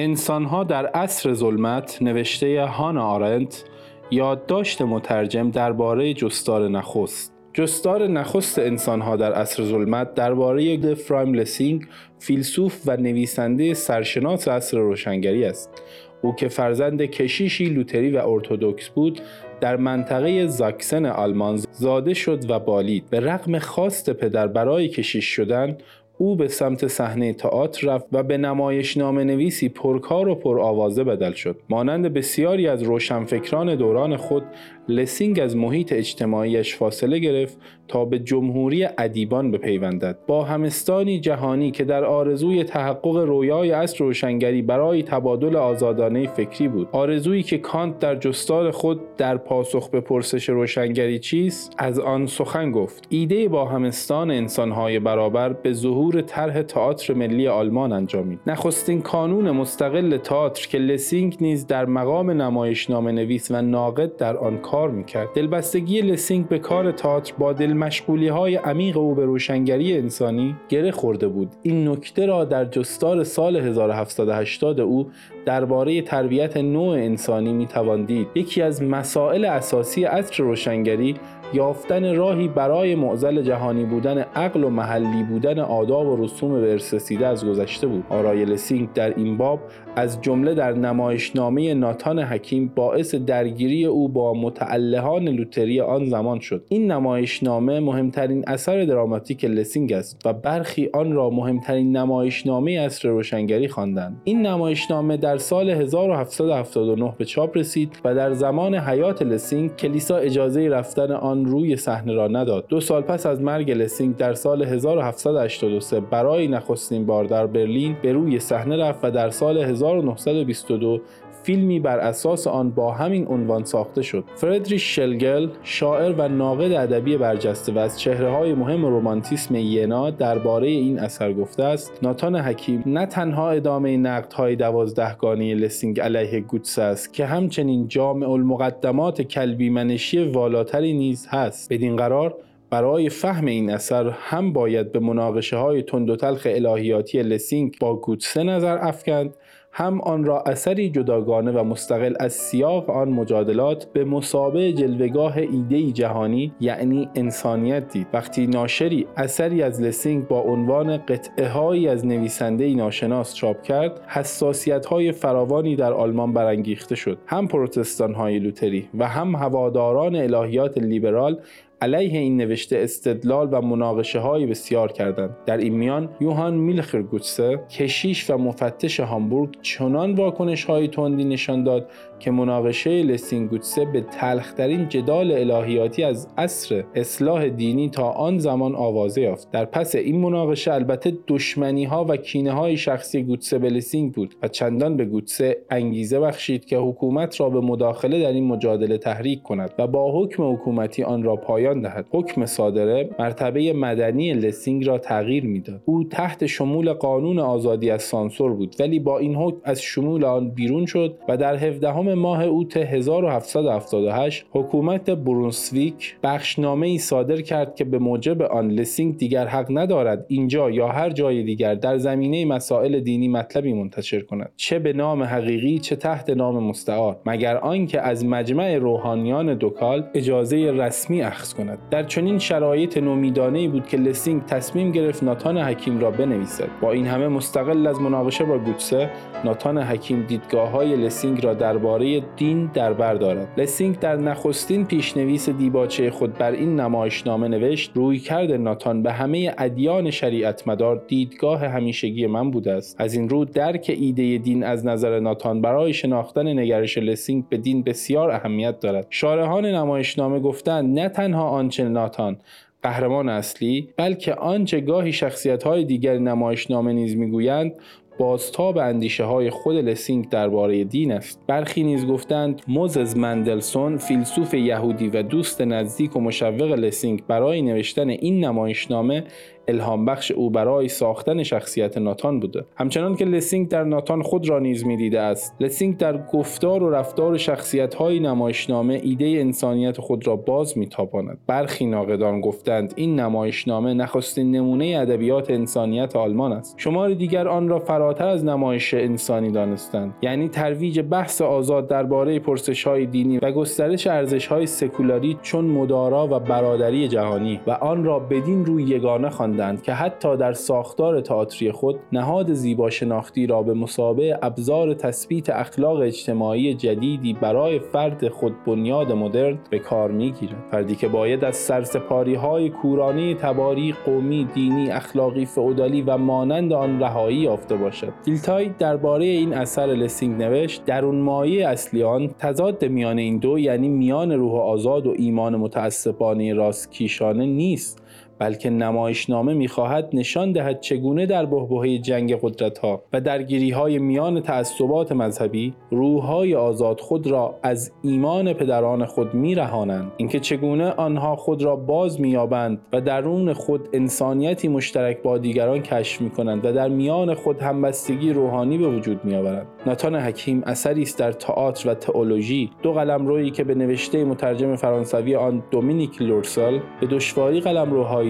انسانها در عصر ظلمت نوشته هانا آرنت یادداشت مترجم درباره جستار نخست. جستار نخست انسانها در عصر ظلمت درباره فرایم لسینگ فیلسوف و نویسنده سرشناس عصر روشنگری است. او که فرزند کشیشی لوتری و ارتودکس بود در منطقه زاکسن آلمان زاده شد و بالید. به رغم خواست پدر برای کشیش شدن او به سمت صحنه تئاتر رفت و به نام نویسی پرکار و پرآوازه بدل شد. مانند بسیاری از روشنفکران دوران خود لسینگ از محیط اجتماعیش فاصله گرفت تا به جمهوری ادیبان بپیوندد. باهمستانی جهانی که در آرزوی تحقق رویای عصر روشنگری برای تبادل آزادانه فکری بود آرزویی که کانت در جستار خود در پاسخ به پرسش روشنگری چیست از آن سخن گفت. ایده باهمستان انسانهای برابر به ظهور طرح تئاتر ملی آلمان انجامید نخستین کانون مستقل تئاتر که لسینگ نیز در مقام نمایشنامه نویس و ناقد در آن کار می‌کرد. دلبستگی لسینگ به کار تئاتر با دل مشغولی های عمیق او به روشنگری انسانی گره خورده بود. این نکته را در جستار سال 1780 او درباره تربیت نوع انسانی می‌توان دید. یکی از مسائل اساسی عصر روشنگری یافتن راهی برای معزل جهانی بودن عقل و محلی بودن آداب و رسوم به رسیده از گذشته بود. آرای لسینگ در این باب از جمله در نمایشنامه ناتان حکیم باعث درگیری او با متعلهان لوتری آن زمان شد. این نمایشنامه مهمترین اثر دراماتیک لسینگ است و برخی آن را مهمترین نمایشنامه اصر روشنگری خواندند. این نمایشنامه در سال 1779 به چاپ رسید و در زمان حیات لسینگ کلیسا اجازه رفتن آن روی صحنه را نداد. دو سال پس از مرگ لسینگ در سال 1783 برای نخستین بار در برلین به روی صحنه رفت و در سال 1922 فیلمی بر اساس آن با همین عنوان ساخته شد. فردریش شلگل شاعر و ناقد ادبی برجسته و از چهره های مهم رومانتیسم ینا درباره این اثر گفته است ناتان حکیم نه تنها ادامه نقد های دوازدهگانه لسینگ علیه گوتسه است که همچنین جامع المقدمات کلبی منشی والاتری نیز هست. بدین قرار برای فهم این اثر هم باید به مناقشه های تند و تلخ الهیاتی لسینگ با گوتسه نظر افکند هم آن را اثری جداگانه و مستقل از سیاق آن مجادلات به مسابه جلوگاه ایده جهانی یعنی انسانیت دید. وقتی ناشری اثری از لسینگ با عنوان قطعه هایی از نویسنده ناشناس چاپ کرد حساسیت های فراوانی در آلمان برانگیخته شد. هم پروتستان های لوتری و هم هواداران الهیات لیبرال علیه این نوشته استدلال و مناقشه های بسیار کردند. در این میان یوهان ملخیور گوتسه کشیش و مفتش هامبورگ چنان واکنش های تندی نشان داد که مناقشه لسینگ گوتسه به تلخترین جدال الهیاتی از عصر اصلاح دینی تا آن زمان آوازه یافت. در پس این مناقشه البته دشمنی ها و کینه های شخصی گوتسه به لسینگ بود و چندان به گوتسه انگیزه بخشید که حکومت را به مداخله در این مجادله تحریک کند و با حکم حکومتی آن را پایان دهد. حکم صادره مرتبه مدنی لسینگ را تغییر می‌داد. او تحت شمول قانون آزادی از سانسور بود ولی با این حکم از شمول آن بیرون شد و در 17 ماه اوت 1778 حکومت برونسویک بخشنامه ای صادر کرد که به موجب آن لسینگ دیگر حق ندارد اینجا یا هر جای دیگر در زمینه مسائل دینی مطلبی منتشر کند. چه به نام حقیقی چه تحت نام مستعار. مگر آنکه از مجمع روحانیان دوکال اجازه رسمی اخذ کند. در چنین شرایط نومیدانه بود که لسینگ تصمیم گرفت ناتان حکیم را بنویسد. با این همه مستقل از مناقشه با گوتسه ناتان حکیم دیدگاه های لسینگ را درباره دین در بر دارد. لسینگ در نخستین پیشنویس دیباچه خود بر این نمایشنامه نوشت رویکرد ناتان به همه ادیان شریعت مدار دیدگاه همیشگی من بوده است. از این رو درک ایده دین از نظر ناتان برای شناختن نگرش لسینگ به دین بسیار اهمیت دارد. شارحان نمایشنامه گفتند نه تنها آنچه ناتان قهرمان اصلی بلکه آنچه گاهی شخصیت های دیگر نمایشنامه نیز می‌گویند بازتاب اندیشه های خود لسینگ درباره دین است. برخی نیز گفتند موزز مندلسون فیلسوف یهودی و دوست نزدیک و مشوق لسینگ برای نوشتن این نمایشنامه الهام بخش او برای ساختن شخصیت ناتان بوده. همچنان که لسینگ در ناتان خود را نیز می‌دیده است. لسینگ در گفتار و رفتار شخصیت های نمایشنامه ایده انسانیت خود را باز میتاباند. برخی ناقدان گفتند این نمایشنامه نخستین نمونه ادبیات انسانیت آلمان است. شمار دیگر آن را فراتر از نمایش انسانی دانستند. یعنی ترویج بحث آزاد درباره پرسش های دینی و گسترش ارزش های سکولاری چون مدارا و برادری جهانی و آن را بدین روی یگانه خواندند که حتی در ساختار تئاتری خود نهاد زیبا شناختی را به مسابه ابزار تثبیت اخلاق اجتماعی جدیدی برای فرد خود بنیاد مدرن به کار می‌گیرد. فردی که باید از سرسپاری های کورانه تباری قومی دینی اخلاقی فئودالی و مانند آن رهایی یافته باشد. دیلتای درباره این اثر لسینگ نوشت درون‌مایه اصلی آن تضاد میان این دو یعنی میان روح آزاد و ایمان متاسفانه راستکیشانه نیست. بلکه نمایشنامه می‌خواهد نشان دهد چگونه در بحبوحه جنگ قدرت ها و درگیری های میان تعصبات مذهبی روحهای آزاد خود را از ایمان پدران خود میرهانند. اینکه چگونه آنها خود را باز مییابند و درون خود انسانیتی مشترک با دیگران کشف می‌کنند و در میان خود همبستگی روحانی به وجود میآورند. ناتان حکیم اثری است در تئاتر و تئولوژی. دو قلمرویی که به نوشته مترجم فرانسوی آن دومینیک لورسال به دشواری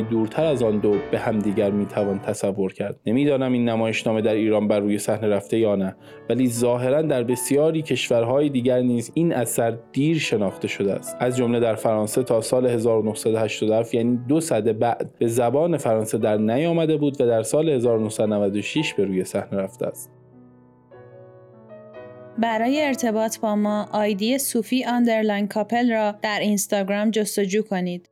دورتر از آن دو به همدیگر می‌توان تصور کرد. نمی‌دانم این نمایشنامه در ایران بر روی صحنه رفته یا نه ولی ظاهرا در بسیاری کشورهای دیگر نیز این اثر دیر شناخته شده است. از جمله در فرانسه تا سال 1987 یعنی دو سده بعد به زبان فرانسه در نیامده بود و در سال 1996 به روی صحنه رفته است. برای ارتباط با ما آیدی صوفی underline couple را در اینستاگرام جستجو کنید.